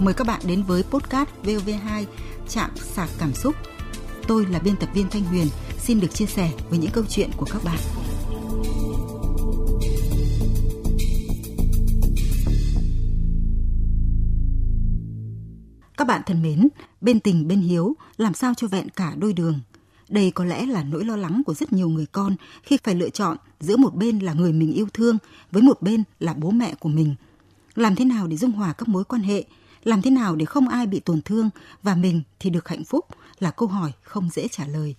Mời các bạn đến với podcast VOV2 Trạm sạc cảm xúc. Tôi là biên tập viên Thanh Huyền, xin được chia sẻ với những câu chuyện của các bạn. Các bạn thân mến, bên tình bên hiếu, làm sao cho vẹn cả đôi đường. Đây có lẽ là nỗi lo lắng của rất nhiều người con khi phải lựa chọn giữa một bên là người mình yêu thương với một bên là bố mẹ của mình. Làm thế nào để dung hòa các mối quan hệ, làm thế nào để không ai bị tổn thương và mình thì được hạnh phúc là câu hỏi không dễ trả lời.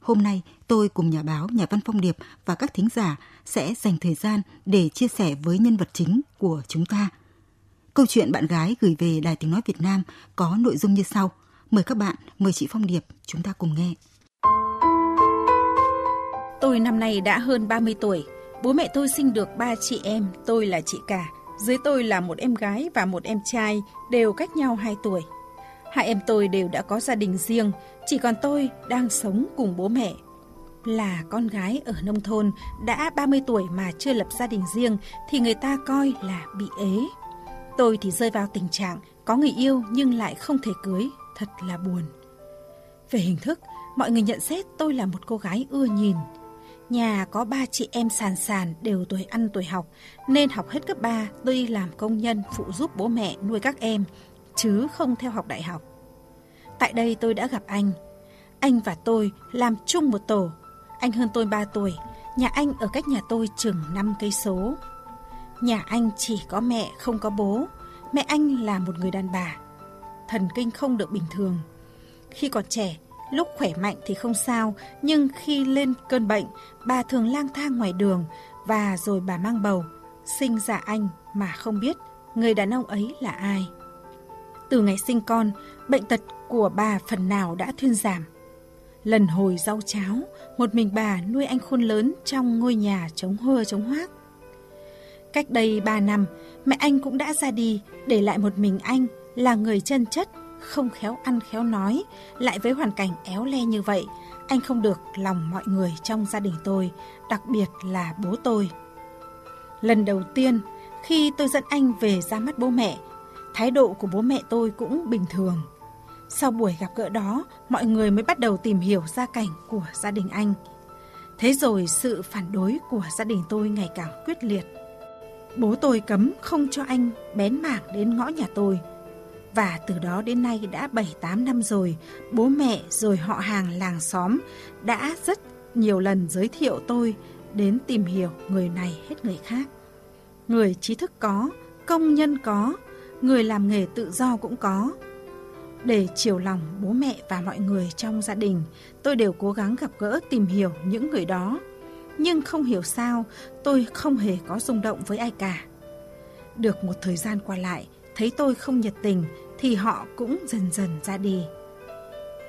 Hôm nay, tôi cùng nhà báo, nhà văn phong điệp và các thính giả sẽ dành thời gian để chia sẻ với nhân vật chính của chúng ta. Câu chuyện bạn gái gửi về Đài Tiếng Nói Việt Nam có nội dung như sau. Mời các bạn, mời chị Phong Điệp, chúng ta cùng nghe. Tôi năm nay đã hơn 30 tuổi. Bố mẹ tôi sinh được ba chị em, tôi là chị cả. Dưới tôi là một em gái và một em trai, đều cách nhau 2 tuổi. Hai em tôi đều đã có gia đình riêng, chỉ còn tôi đang sống cùng bố mẹ. Là con gái ở nông thôn, đã 30 tuổi mà chưa lập gia đình riêng thì người ta coi là bị ế. Tôi thì rơi vào tình trạng có người yêu nhưng lại không thể cưới, thật là buồn. Về hình thức, mọi người nhận xét tôi là một cô gái ưa nhìn. Nhà có ba chị em sàn sàn đều tuổi ăn tuổi học, nên học hết cấp 3 tôi đi làm công nhân phụ giúp bố mẹ nuôi các em, chứ không theo học đại học. Tại đây tôi đã gặp anh. Anh và tôi làm chung một tổ. Anh hơn tôi 3 tuổi, nhà anh ở cách nhà tôi chừng 5 cây số. Nhà anh chỉ có mẹ không có bố, mẹ anh là một người đàn bà. Thần kinh không được bình thường. Khi còn trẻ, lúc khỏe mạnh thì không sao, nhưng khi lên cơn bệnh, bà thường lang thang ngoài đường và rồi bà mang bầu, sinh ra anh mà không biết người đàn ông ấy là ai. Từ ngày sinh con, bệnh tật của bà phần nào đã thuyên giảm. Lần hồi rau cháo, một mình bà nuôi anh khôn lớn trong ngôi nhà chống hơ chống hoác. Cách đây 3 năm, mẹ anh cũng đã ra đi, để lại một mình anh là người chân chất, không khéo ăn khéo nói, lại với hoàn cảnh éo le như vậy, anh không được lòng mọi người trong gia đình tôi, đặc biệt là bố tôi. Lần đầu tiên, khi tôi dẫn anh về ra mắt bố mẹ, thái độ của bố mẹ tôi cũng bình thường. Sau buổi gặp gỡ đó, mọi người mới bắt đầu tìm hiểu gia cảnh của gia đình anh. Thế rồi sự phản đối của gia đình tôi ngày càng quyết liệt. Bố tôi cấm không cho anh bén mảng đến ngõ nhà tôi. Và từ đó đến nay đã 7-8 năm rồi, bố mẹ rồi họ hàng làng xóm đã rất nhiều lần giới thiệu tôi đến tìm hiểu người này hết người khác. Người trí thức có, công nhân có, người làm nghề tự do cũng có. Để chiều lòng bố mẹ và mọi người trong gia đình, tôi đều cố gắng gặp gỡ tìm hiểu những người đó nhưng không hiểu sao tôi không hề có rung động với ai cả. Được một thời gian qua lại, thấy tôi không nhiệt tình thì họ cũng dần dần ra đi.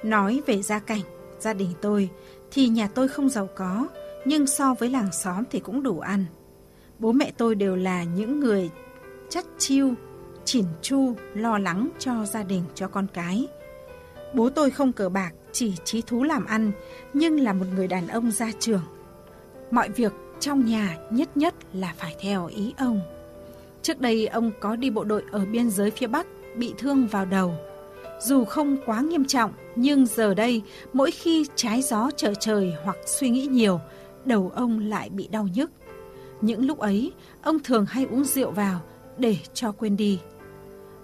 Nói về gia cảnh, gia đình tôi thì nhà tôi không giàu có, nhưng so với làng xóm thì cũng đủ ăn. Bố mẹ tôi đều là những người chất chiêu, chỉn chu, lo lắng cho gia đình, cho con cái. Bố tôi không cờ bạc, chỉ trí thú làm ăn, nhưng là một người đàn ông gia trưởng, Mọi việc trong nhà nhất nhất là phải theo ý ông. Trước đây ông có đi bộ đội ở biên giới phía Bắc, bị thương vào đầu. Dù không quá nghiêm trọng, nhưng giờ đây, mỗi khi trái gió trở trời hoặc suy nghĩ nhiều, đầu ông lại bị đau nhức. Những lúc ấy, ông thường hay uống rượu vào để cho quên đi.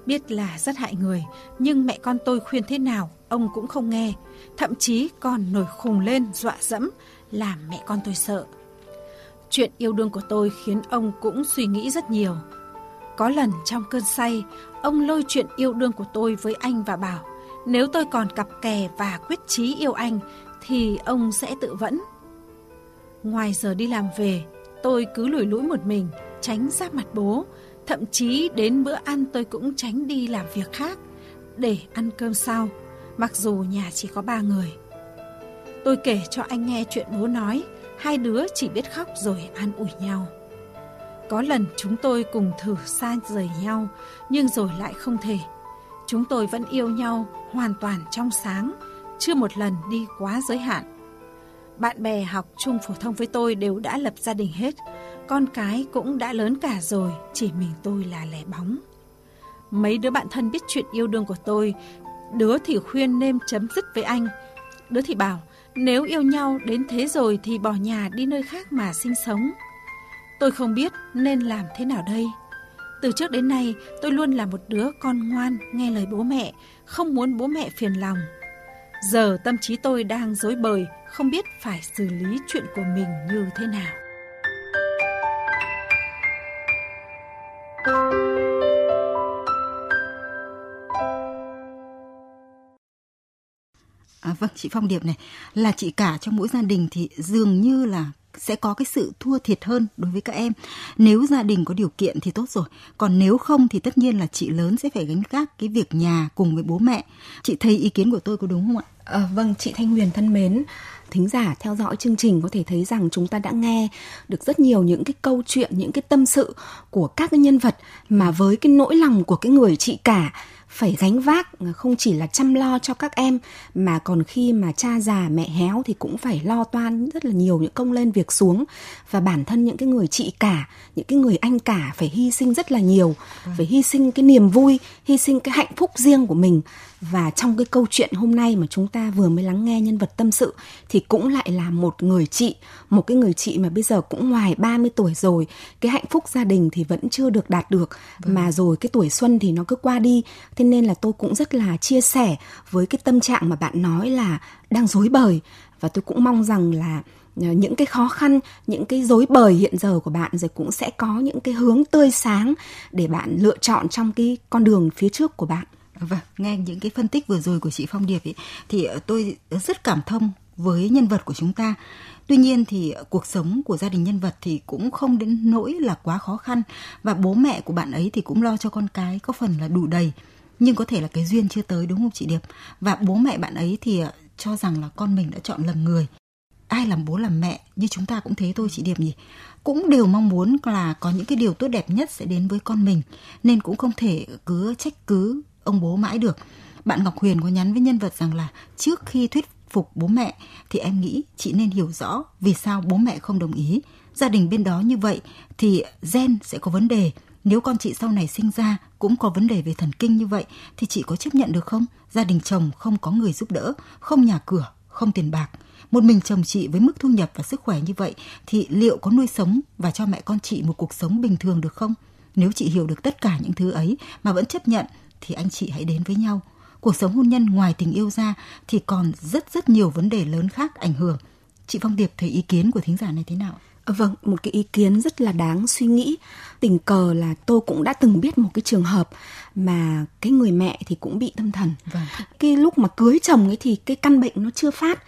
Biết là rất hại người, nhưng mẹ con tôi khuyên thế nào, ông cũng không nghe. Thậm chí còn nổi khùng lên dọa dẫm, làm mẹ con tôi sợ. Chuyện yêu đương của tôi khiến ông cũng suy nghĩ rất nhiều. Có lần trong cơn say, ông lôi chuyện yêu đương của tôi với anh và bảo nếu tôi còn cặp kè và quyết chí yêu anh thì ông sẽ tự vẫn. Ngoài giờ đi làm về, tôi cứ lủi lũi một mình, tránh giáp mặt bố. Thậm chí đến bữa ăn tôi cũng tránh đi làm việc khác để ăn cơm sau, mặc dù nhà chỉ có ba người. Tôi kể cho anh nghe chuyện bố nói, hai đứa chỉ biết khóc rồi an ủi nhau. Có lần chúng tôi cùng thử xa rời nhau, nhưng rồi lại không thể. Chúng tôi vẫn yêu nhau hoàn toàn trong sáng, chưa một lần đi quá giới hạn. Bạn bè học chung phổ thông với tôi đều đã lập gia đình hết, con cái cũng đã lớn cả rồi, chỉ mình tôi là lẻ bóng. Mấy đứa bạn thân biết chuyện yêu đương của tôi, đứa thì khuyên nên chấm dứt với anh. Đứa thì bảo, nếu yêu nhau đến thế rồi thì bỏ nhà đi nơi khác mà sinh sống. Tôi không biết nên làm thế nào đây. Từ trước đến nay, tôi luôn là một đứa con ngoan, nghe lời bố mẹ, không muốn bố mẹ phiền lòng. Giờ tâm trí tôi đang dối bời, không biết phải xử lý chuyện của mình như thế nào. À, vâng, chị Phong Điệp này, là chị cả trong mỗi gia đình thì dường như là sẽ có cái sự thua thiệt hơn đối với các em. Nếu gia đình có điều kiện thì tốt rồi, còn nếu không thì tất nhiên là chị lớn sẽ phải gánh gác cái việc nhà cùng với bố mẹ. Chị thấy ý kiến của tôi có đúng không ạ? À, vâng, chị Thanh Huyền thân mến, thính giả theo dõi chương trình có thể thấy rằng chúng ta đã nghe được rất nhiều những cái câu chuyện, những cái tâm sự của các cái nhân vật mà với cái nỗi lòng của cái người chị cả phải gánh vác không chỉ là chăm lo cho các em mà còn khi mà cha già mẹ héo thì cũng phải lo toan rất là nhiều những công lên việc xuống. Và bản thân những cái người chị cả những cái người anh cả phải hy sinh rất là nhiều phải hy sinh cái niềm vui hy sinh cái hạnh phúc riêng của mình và trong cái câu chuyện hôm nay mà chúng ta vừa mới lắng nghe nhân vật tâm sự thì cũng lại là một người chị, một cái người chị mà bây giờ cũng ngoài 30 tuổi rồi, cái hạnh phúc gia đình thì vẫn chưa được đạt được vâng. mà rồi cái tuổi xuân thì nó cứ qua đi. Thế nên là tôi cũng rất là chia sẻ với cái tâm trạng mà bạn nói là đang dối bời và tôi cũng mong rằng là ờ, những cái khó khăn, những cái dối bời hiện giờ của bạn rồi cũng sẽ có những cái hướng tươi sáng để bạn lựa chọn trong cái con đường phía trước của bạn. Vâng, nghe những cái phân tích vừa rồi của chị Phong Điệp ấy, thì ờ, tôi ờ, rất cảm thông với nhân vật của chúng ta. Tuy nhiên thì ờ, cuộc sống của gia đình nhân vật thì cũng không đến nỗi là quá khó khăn và bố mẹ của bạn ấy thì cũng lo cho con cái có phần là đủ đầy. Nhưng có thể là cái duyên chưa tới đúng không chị Điệp? Và bố mẹ bạn ấy thì cho rằng là con mình đã chọn lầm người. Ai làm bố làm mẹ như chúng ta cũng thế thôi chị Điệp nhỉ? Cũng đều mong muốn là có những cái điều tốt đẹp nhất sẽ đến với con mình nên cũng không thể cứ trách cứ ông bố mãi được. Bạn Ngọc Huyền có nhắn với nhân vật rằng là trước khi thuyết phục bố mẹ thì em nghĩ chị nên hiểu rõ vì sao bố mẹ không đồng ý. Gia đình bên đó như vậy thì gen sẽ có vấn đề. Nếu con chị sau này sinh ra cũng có vấn đề về thần kinh như vậy thì chị có chấp nhận được không? Gia đình chồng không có người giúp đỡ, không nhà cửa, không tiền bạc. Một mình chồng chị với mức thu nhập và sức khỏe như vậy thì liệu có nuôi sống và cho mẹ con chị một cuộc sống bình thường được không? Nếu chị hiểu được tất cả những thứ ấy mà vẫn chấp nhận thì anh chị hãy đến với nhau. Cuộc sống hôn nhân ngoài tình yêu ra thì còn rất rất nhiều vấn đề lớn khác ảnh hưởng. Chị Phong Điệp thấy ý kiến của thính giả này thế nào? Ờ, vâng, một cái ý kiến rất là đáng suy nghĩ. Tình cờ là tôi cũng đã từng biết một cái trường hợp mà cái người mẹ thì cũng bị tâm thần. Vâng. Cái lúc mà cưới chồng ấy thì cái căn bệnh nó chưa phát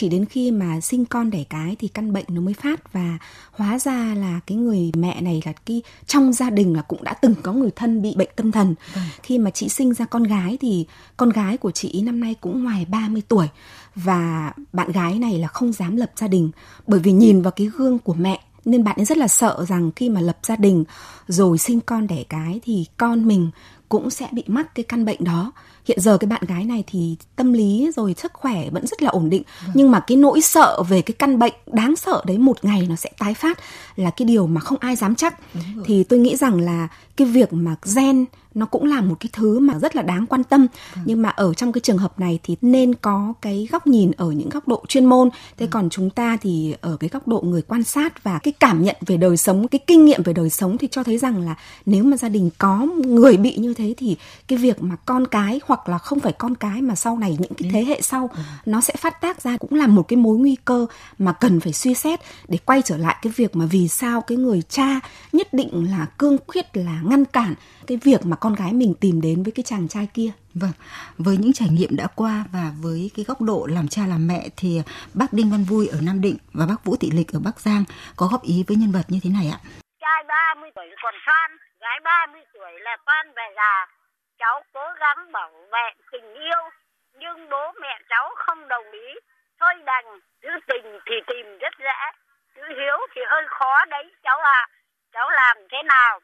chỉ đến khi mà sinh con đẻ cái thì căn bệnh nó mới phát và hóa ra là cái người mẹ này là cái trong gia đình là cũng đã từng có người thân bị bệnh tâm thần vâng. khi mà chị sinh ra con gái thì con gái của chị năm nay cũng ngoài 30 tuổi và bạn gái này là không dám lập gia đình bởi vì nhìn vào cái gương của mẹ nên bạn ấy rất là sợ rằng khi mà lập gia đình rồi sinh con đẻ cái thì con mình cũng sẽ bị mắc cái căn bệnh đó hiện giờ cái bạn gái này thì tâm lý rồi sức khỏe vẫn rất là ổn định vâng. nhưng mà cái nỗi sợ về cái căn bệnh đáng sợ đấy một ngày nó sẽ tái phát là cái điều mà không ai dám chắc thì tôi nghĩ rằng là cái việc mà gen nó cũng là một cái thứ mà rất là đáng quan tâm vâng. nhưng mà ở trong cái trường hợp này thì nên có cái góc nhìn ở những góc độ chuyên môn thế vâng. còn chúng ta thì ở cái góc độ người quan sát và cái cảm nhận về đời sống cái kinh nghiệm về đời sống thì cho thấy rằng là nếu mà gia đình có người bị như thế thì cái việc mà con cái hoặc là không phải con cái mà sau này những cái thế hệ sau vâng. nó sẽ phát tác ra cũng là một cái mối nguy cơ mà cần phải suy xét để quay trở lại cái việc mà vì sao cái người cha nhất định là cương quyết là ngăn cản cái việc mà con gái mình tìm đến với cái chàng trai kia Vâng, với những trải nghiệm đã qua và với cái góc độ làm cha làm mẹ thì bác Đinh Văn Vui ở Nam Định và bác Vũ Thị Lịch ở Bắc Giang có góp ý với nhân vật như thế này ạ. Trai 30 tuổi còn toan, gái 30 tuổi là con về già. Cháu cố gắng bảo vệ tình yêu, nhưng bố mẹ cháu không đồng ý. Thôi đành, giữ tình thì tìm rất dễ, giữ hiếu thì hơi khó đấy cháu à. Cháu làm thế nào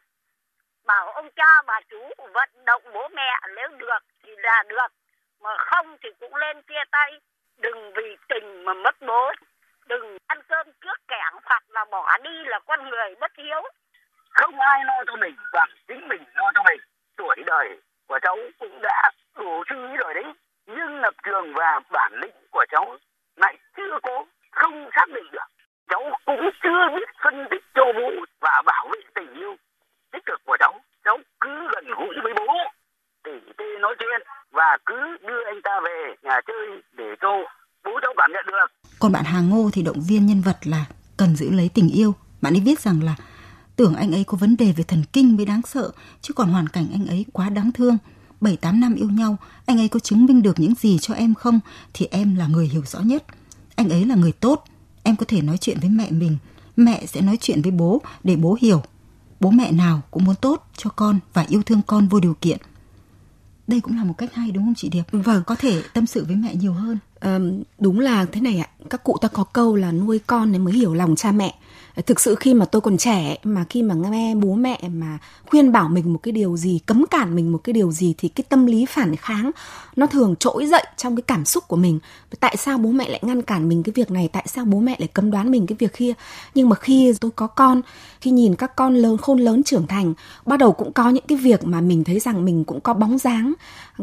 bảo ông cha bà chú vận động bố mẹ nếu được thì là được mà không thì cũng lên chia tay đừng vì tình mà mất bố đừng ăn cơm trước kẻng hoặc là bỏ đi là con người bất hiếu không ai lo cho mình, bằng chính mình lo cho mình. Tuổi đời của cháu cũng đã đủ suy nghĩ rồi đấy. Nhưng lập trường và bản lĩnh của cháu lại chưa có, không xác định được. Cháu cũng chưa biết phân tích cho bố và bảo vệ tình yêu, tích cực của cháu. Cháu cứ gần gũi với bố, tỉ tê nói chuyện và cứ đưa anh ta về nhà chơi để cho bố cháu cảm nhận được. Còn bạn Hà Ngô thì động viên nhân vật là cần giữ lấy tình yêu. Bạn ấy viết rằng là tưởng anh ấy có vấn đề về thần kinh mới đáng sợ chứ còn hoàn cảnh anh ấy quá đáng thương 7-8 năm yêu nhau, anh ấy có chứng minh được những gì cho em không thì em là người hiểu rõ nhất. Anh ấy là người tốt, em có thể nói chuyện với mẹ mình, mẹ sẽ nói chuyện với bố để bố hiểu. Bố mẹ nào cũng muốn tốt cho con và yêu thương con vô điều kiện. Đây cũng là một cách hay đúng không chị Điệp? Vâng. Có thể tâm sự với mẹ nhiều hơn. À, đúng là thế này ạ. Các cụ ta có câu là nuôi con mới hiểu lòng cha mẹ thực sự khi mà tôi còn trẻ, mà khi mà nghe bố mẹ mà khuyên bảo mình một cái điều gì, cấm cản mình một cái điều gì thì cái tâm lý phản kháng nó thường trỗi dậy trong cái cảm xúc của mình. Tại sao bố mẹ lại ngăn cản mình cái việc này? Tại sao bố mẹ lại cấm đoán mình cái việc kia? Nhưng mà khi tôi có con, khi nhìn các con lớn, khôn lớn trưởng thành, bắt đầu cũng có những cái việc mà mình thấy rằng mình cũng có bóng dáng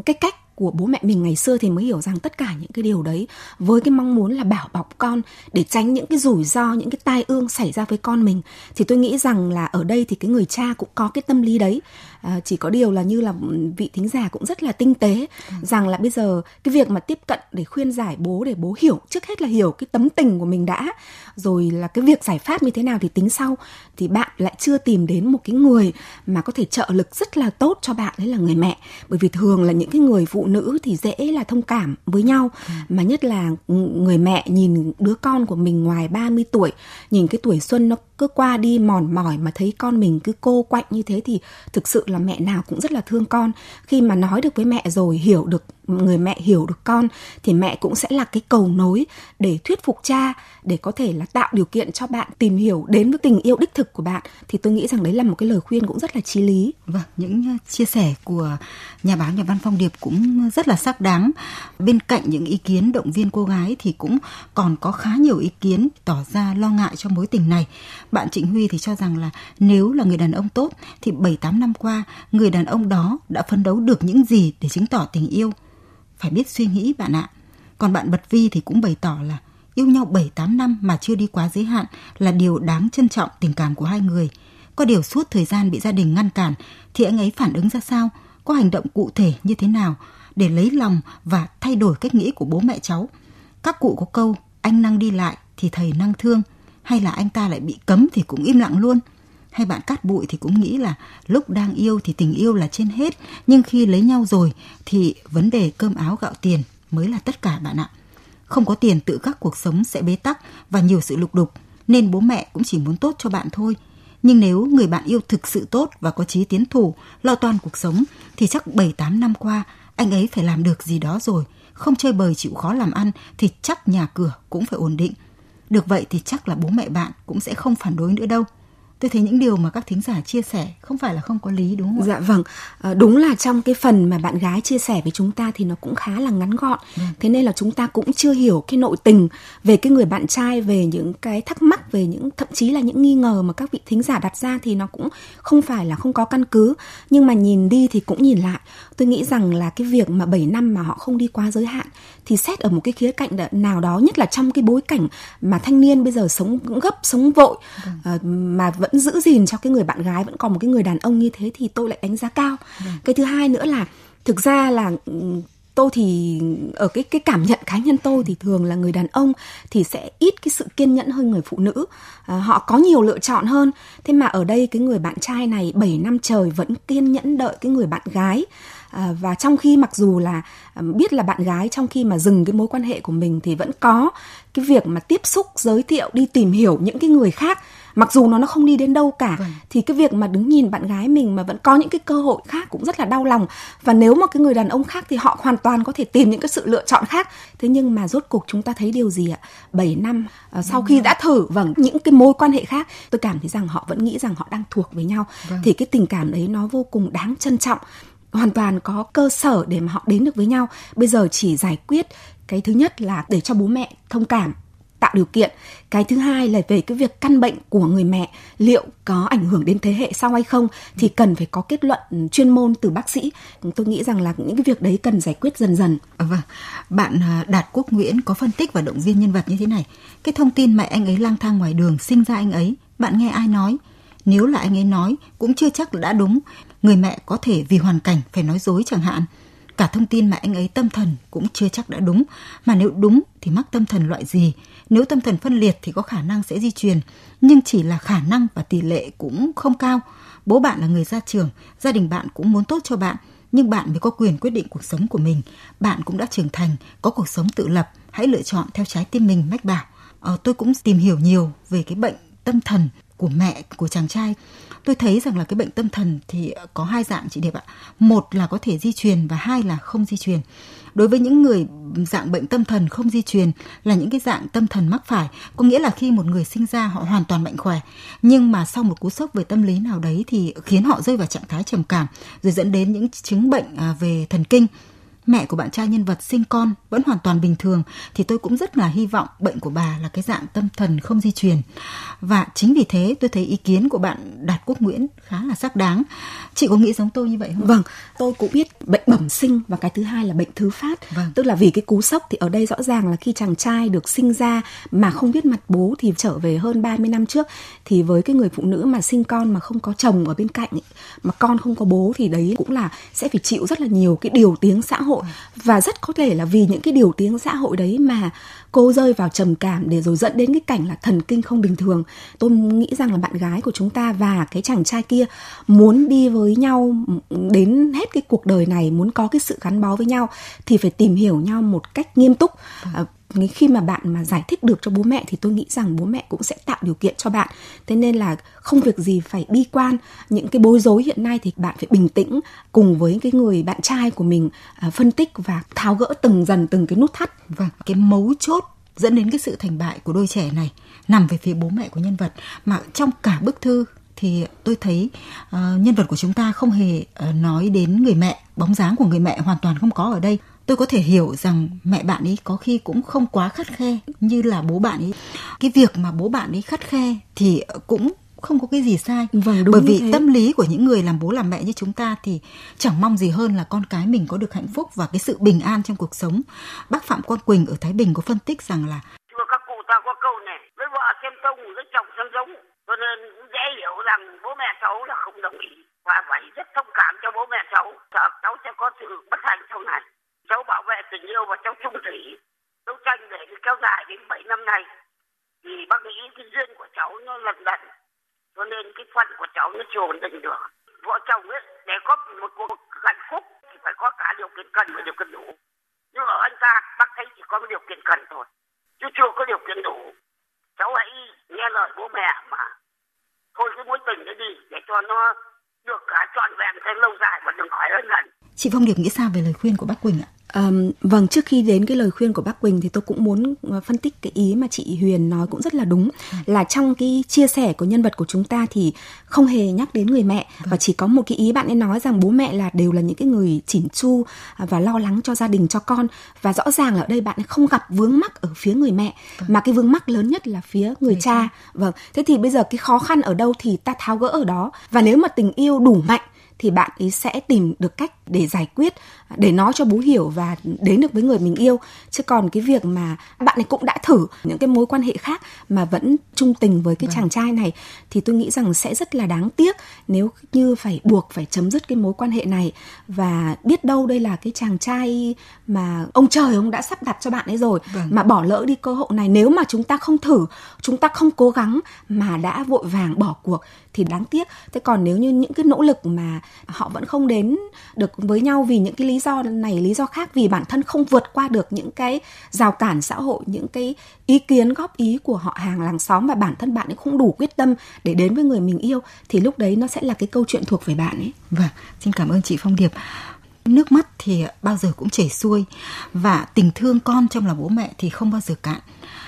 cái cách của bố mẹ mình ngày xưa thì mới hiểu rằng tất cả những cái điều đấy với cái mong muốn là bảo bọc con để tránh những cái rủi ro, những cái tai ương xảy ra với con mình, thì tôi nghĩ rằng là ở đây thì cái người cha cũng có cái tâm lý đấy à, chỉ có điều là như là vị thính giả cũng rất là tinh tế ừ. rằng là bây giờ cái việc mà tiếp cận để khuyên giải bố để bố hiểu trước hết là hiểu cái tấm tình của mình đã rồi là cái việc giải pháp như thế nào thì tính sau thì bạn lại chưa tìm đến một cái người mà có thể trợ lực rất là tốt cho bạn đấy là người mẹ bởi vì thường là những cái người phụ nữ thì dễ là thông cảm với nhau ừ. mà nhất là người mẹ nhìn đứa con của mình ngoài 30 tuổi nhìn cái tuổi xuân nó cứ qua đi mòn mỏi mà thấy con mình cứ cô quạnh như thế thì thực sự là mẹ nào cũng rất là thương con. Khi mà nói được với mẹ rồi, hiểu được người mẹ hiểu được con thì mẹ cũng sẽ là cái cầu nối để thuyết phục cha để có thể là tạo điều kiện cho bạn tìm hiểu đến với tình yêu đích thực của bạn thì tôi nghĩ rằng đấy là một cái lời khuyên cũng rất là chí lý. Vâng, những ờ, chia sẻ của nhà báo nhà văn Phong Điệp cũng rất là xác đáng. Bên cạnh những ý kiến động viên cô gái thì cũng còn có khá nhiều ý kiến tỏ ra lo ngại cho mối tình này. Bạn Trịnh Huy thì cho rằng là nếu là người đàn ông tốt thì 7-8 năm qua người đàn ông đó đã phấn đấu được những gì để chứng tỏ tình yêu phải biết suy nghĩ bạn ạ. Còn bạn Bật Vi thì cũng bày tỏ là yêu nhau 7-8 năm mà chưa đi quá giới hạn là điều đáng trân trọng tình cảm của hai người. Có điều suốt thời gian bị gia đình ngăn cản thì anh ấy phản ứng ra sao, có hành động cụ thể như thế nào để lấy lòng và thay đổi cách nghĩ của bố mẹ cháu. Các cụ có câu anh năng đi lại thì thầy năng thương hay là anh ta lại bị cấm thì cũng im lặng luôn – hay bạn cát bụi thì cũng nghĩ là lúc đang yêu thì tình yêu là trên hết. Nhưng khi lấy nhau rồi thì vấn đề cơm áo gạo tiền mới là tất cả bạn ạ. Không có tiền tự các cuộc sống sẽ bế tắc và nhiều sự lục đục, nên bố mẹ cũng chỉ muốn tốt cho bạn thôi. Nhưng nếu người bạn yêu thực sự tốt và có chí tiến thủ, lo toan cuộc sống, thì chắc 7-8 năm qua, anh ấy phải làm được gì đó rồi. Không chơi bời chịu khó làm ăn thì chắc nhà cửa cũng phải ổn định. Được vậy thì chắc là bố mẹ bạn cũng sẽ không phản đối nữa đâu tôi thấy những điều mà các thính giả chia sẻ không phải là không có lý đúng không dạ vâng. À, đúng là trong cái phần mà bạn gái chia sẻ với chúng ta thì nó cũng khá là ngắn gọn. Ừ. thế nên là chúng ta cũng chưa hiểu cái nội tình về cái người bạn trai về những cái thắc mắc về những thậm chí là những nghi ngờ mà các vị thính giả đặt ra thì nó cũng không phải là không có căn cứ. Nhưng mà nhìn đi thì cũng nhìn lại. Tôi nghĩ rằng là cái việc mà 7 năm mà họ không đi quá giới hạn thì xét ở một cái khía cạnh nào đó nhất là trong cái bối cảnh mà thanh niên bây giờ sống gấp sống vội ừ. uh, mà vẫn giữ gìn cho cái người bạn gái vẫn còn một cái người đàn ông như thế thì tôi lại đánh giá cao. Ừ. cái thứ hai nữa là thực ra là tôi thì ở cái cái cảm nhận cá nhân tôi thì thường là người đàn ông thì sẽ ít cái sự kiên nhẫn hơn người phụ nữ. À, họ có nhiều lựa chọn hơn. Thế mà ở đây cái người bạn trai này 7 năm trời vẫn kiên nhẫn đợi cái người bạn gái. À, và trong khi mặc dù là biết là bạn gái trong khi mà dừng cái mối quan hệ của mình thì vẫn có cái việc mà tiếp xúc giới thiệu đi tìm hiểu những cái người khác mặc dù nó nó không đi đến đâu cả vâng. thì cái việc mà đứng nhìn bạn gái mình mà vẫn có những cái cơ hội khác cũng rất là đau lòng. Và nếu mà cái người đàn ông khác thì họ hoàn toàn có thể tìm những cái sự lựa chọn khác. Thế nhưng mà rốt cuộc chúng ta thấy điều gì ạ? 7 năm uh, sau khi đã thử vâng những cái mối quan hệ khác tôi cảm thấy rằng họ vẫn nghĩ rằng họ đang thuộc với nhau. Vâng. thì cái tình cảm đấy nó vô cùng đáng trân trọng hoàn toàn có cơ sở để mà họ đến được với nhau. Bây giờ chỉ giải quyết cái thứ nhất là để cho bố mẹ thông cảm tạo điều kiện. Cái thứ hai là về cái việc căn bệnh của người mẹ, liệu có ảnh hưởng đến thế hệ sau hay không thì cần phải có kết luận chuyên môn từ bác sĩ. Tôi nghĩ rằng là những cái việc đấy cần giải quyết dần dần. Ờ, vâng. Bạn à, đạt quốc nguyễn có phân tích và động viên nhân vật như thế này. Cái thông tin mẹ anh ấy lang thang ngoài đường sinh ra anh ấy, bạn nghe ai nói? Nếu là anh ấy nói, cũng chưa chắc đã đúng. Người mẹ có thể vì hoàn cảnh phải nói dối chẳng hạn cả thông tin mà anh ấy tâm thần cũng chưa chắc đã đúng. Mà nếu đúng thì mắc tâm thần loại gì? Nếu tâm thần phân liệt thì có khả năng sẽ di truyền nhưng chỉ là khả năng và tỷ lệ cũng không cao. Bố bạn là người ra trường gia đình bạn cũng muốn tốt cho bạn nhưng bạn mới có quyền quyết định cuộc sống của mình. Bạn cũng đã trưởng thành có cuộc sống tự lập hãy lựa chọn theo trái tim mình mách bảo. Ờ, tôi cũng tìm hiểu nhiều về cái bệnh tâm thần của mẹ của chàng trai tôi thấy rằng là cái bệnh tâm thần thì có hai dạng chị Điệp ạ. Một là có thể di truyền và hai là không di truyền. Đối với những người dạng bệnh tâm thần không di truyền là những cái dạng tâm thần mắc phải, có nghĩa là khi một người sinh ra họ hoàn toàn mạnh khỏe, nhưng mà sau một cú sốc về tâm lý nào đấy thì khiến họ rơi vào trạng thái trầm cảm, rồi dẫn đến những chứng bệnh à, về thần kinh mẹ của bạn trai nhân vật sinh con vẫn hoàn toàn bình thường thì tôi cũng rất là hy vọng bệnh của bà là cái dạng tâm thần không di truyền. Và chính vì thế tôi thấy ý kiến của bạn Đạt Quốc Nguyễn khá là xác đáng. Chị có nghĩ giống tôi như vậy không? Vâng, tôi cũng biết bệnh bẩm sinh và cái thứ hai là bệnh thứ phát. Vâng. Tức là vì cái cú sốc thì ở đây rõ ràng là khi chàng trai được sinh ra mà không biết mặt bố thì trở về hơn 30 năm trước thì với cái người phụ nữ mà sinh con mà không có chồng ở bên cạnh ấy, mà con không có bố thì đấy cũng là sẽ phải chịu rất là nhiều cái điều tiếng xã hội hội và rất có thể là vì những cái điều tiếng xã hội đấy mà cô rơi vào trầm cảm để rồi dẫn đến cái cảnh là thần kinh không bình thường. Tôi nghĩ rằng là bạn gái của chúng ta và cái chàng trai kia muốn đi với nhau đến hết cái cuộc đời này muốn có cái sự gắn bó với nhau thì phải tìm hiểu nhau một cách nghiêm túc. À, khi mà bạn mà giải thích được cho bố mẹ thì tôi nghĩ rằng bố mẹ cũng sẽ tạo điều kiện cho bạn. Thế nên là không việc gì phải bi quan. Những cái bối rối hiện nay thì bạn phải bình tĩnh cùng với cái người bạn trai của mình à, phân tích và tháo gỡ từng dần từng cái nút thắt và cái mấu chốt dẫn đến cái sự thành bại của đôi trẻ này nằm về phía bố mẹ của nhân vật. Mà trong cả bức thư thì tôi thấy uh, nhân vật của chúng ta không hề uh, nói đến người mẹ bóng dáng của người mẹ hoàn toàn không có ở đây tôi có thể hiểu rằng mẹ bạn ấy có khi cũng không quá khắt khe như là bố bạn ấy. Cái việc mà bố bạn ấy khắt khe thì cũng không có cái gì sai. Vâng, đúng bởi vì thế. tâm lý của những người làm bố làm mẹ như chúng ta thì chẳng mong gì hơn là con cái mình có được hạnh phúc và cái sự bình an trong cuộc sống. Bác phạm quang quỳnh ở thái bình có phân tích rằng là thưa các cụ ta có câu này với vợ xem trông với chồng xem giống. Cho nên dễ hiểu rằng bố mẹ cháu là không đồng ý. Và phải rất thông cảm cho bố mẹ cháu. Sợ cháu sẽ có sự bất hạnh sau này cháu bảo vệ tình yêu và cháu trung thủy đấu tranh để kéo dài đến 7 năm nay. Thì bác nghĩ cái duyên của cháu nó lần lần. Cho nên cái phận của cháu nó chưa ổn định được. Vợ chồng ấy, để có một cuộc hạnh phúc thì phải có cả điều kiện cần và điều kiện đủ. Nhưng ở anh ta, bác thấy chỉ có điều kiện cần thôi. Chứ chưa có điều kiện đủ. Cháu hãy nghe lời bố mẹ mà thôi cái mối tình đấy đi, để cho nó được cả trọn vẹn thêm lâu dài và đừng khỏi ân hận. Chị Phong Điệp nghĩ sao về lời khuyên của bác Quỳnh ạ? Um, vâng trước khi đến cái lời khuyên của bác Quỳnh thì tôi cũng muốn ờ, phân tích cái ý mà chị Huyền nói cũng rất là đúng ừ. là trong cái chia sẻ của nhân vật của chúng ta thì không hề nhắc đến người mẹ vâng. và chỉ có một cái ý bạn ấy nói rằng bố mẹ là đều là những cái người chỉn chu à, và lo lắng cho gia đình cho con và rõ ràng là ở đây bạn ấy không gặp vướng mắc ở phía người mẹ vâng. mà cái vướng mắc lớn nhất là phía người, người cha. cha vâng thế thì bây giờ cái khó khăn ở đâu thì ta tháo gỡ ở đó và nếu mà tình yêu đủ mạnh thì bạn ấy sẽ tìm được cách để giải quyết để nói cho bố hiểu và đến được với người mình yêu chứ còn cái việc mà bạn ấy cũng đã thử những cái mối quan hệ khác mà vẫn trung tình với cái vâng. chàng trai này thì tôi nghĩ rằng sẽ rất là đáng tiếc nếu như phải buộc phải chấm dứt cái mối quan hệ này và biết đâu đây là cái chàng trai mà ông trời ông đã sắp đặt cho bạn ấy rồi vâng. mà bỏ lỡ đi cơ hội này nếu mà chúng ta không thử chúng ta không cố gắng mà đã vội vàng bỏ cuộc thì đáng tiếc thế còn nếu như những cái nỗ lực mà họ vẫn không đến được với nhau vì những cái lý do này, lý do khác, vì bản thân không vượt qua được những cái rào cản xã hội, những cái ý kiến, góp ý của họ hàng làng xóm và bản thân bạn ấy không đủ quyết tâm để đến với người mình yêu, thì lúc đấy nó sẽ là cái câu chuyện thuộc về bạn ấy. Vâng xin cảm ơn chị phong điệp. Nước mắt thì bao giờ cũng chảy xuôi và tình thương con trong lòng bố mẹ thì không bao giờ cạn.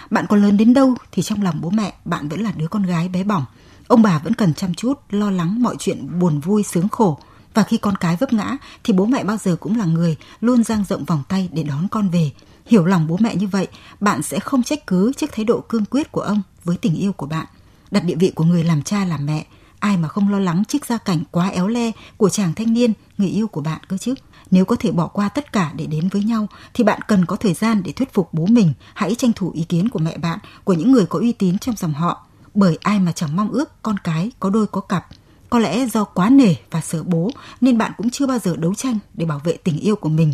Bạn có lớn đến đâu thì trong lòng bố mẹ bạn vẫn là đứa con gái bé bỏng. Ông bà vẫn cần chăm chút, lo lắng mọi chuyện buồn vui, sướng khổ và khi con cái vấp ngã thì bố mẹ bao giờ cũng là người luôn dang rộng vòng tay để đón con về. Hiểu lòng bố mẹ như vậy, bạn sẽ không trách cứ trước thái độ cương quyết của ông với tình yêu của bạn. Đặt địa vị của người làm cha làm mẹ, ai mà không lo lắng trước gia cảnh quá éo le của chàng thanh niên, người yêu của bạn cơ chứ. Nếu có thể bỏ qua tất cả để đến với nhau thì bạn cần có thời gian để thuyết phục bố mình, hãy tranh thủ ý kiến của mẹ bạn, của những người có uy tín trong dòng họ. Bởi ai mà chẳng mong ước con cái có đôi có cặp. Có lẽ do quá nể và sợ bố nên bạn cũng chưa bao giờ đấu tranh để bảo vệ tình yêu của mình.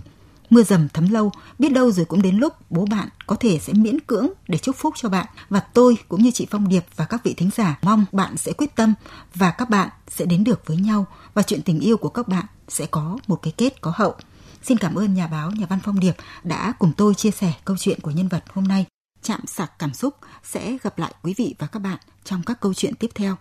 Mưa dầm thấm lâu, biết đâu rồi cũng đến lúc bố bạn có thể sẽ miễn cưỡng để chúc phúc cho bạn. Và tôi cũng như chị Phong Điệp và các vị thính giả mong bạn sẽ quyết tâm và các bạn sẽ đến được với nhau và chuyện tình yêu của các bạn sẽ có một cái kết có hậu. Xin cảm ơn nhà báo, nhà văn Phong Điệp đã cùng tôi chia sẻ câu chuyện của nhân vật hôm nay. Chạm sạc cảm xúc sẽ gặp lại quý vị và các bạn trong các câu chuyện tiếp theo.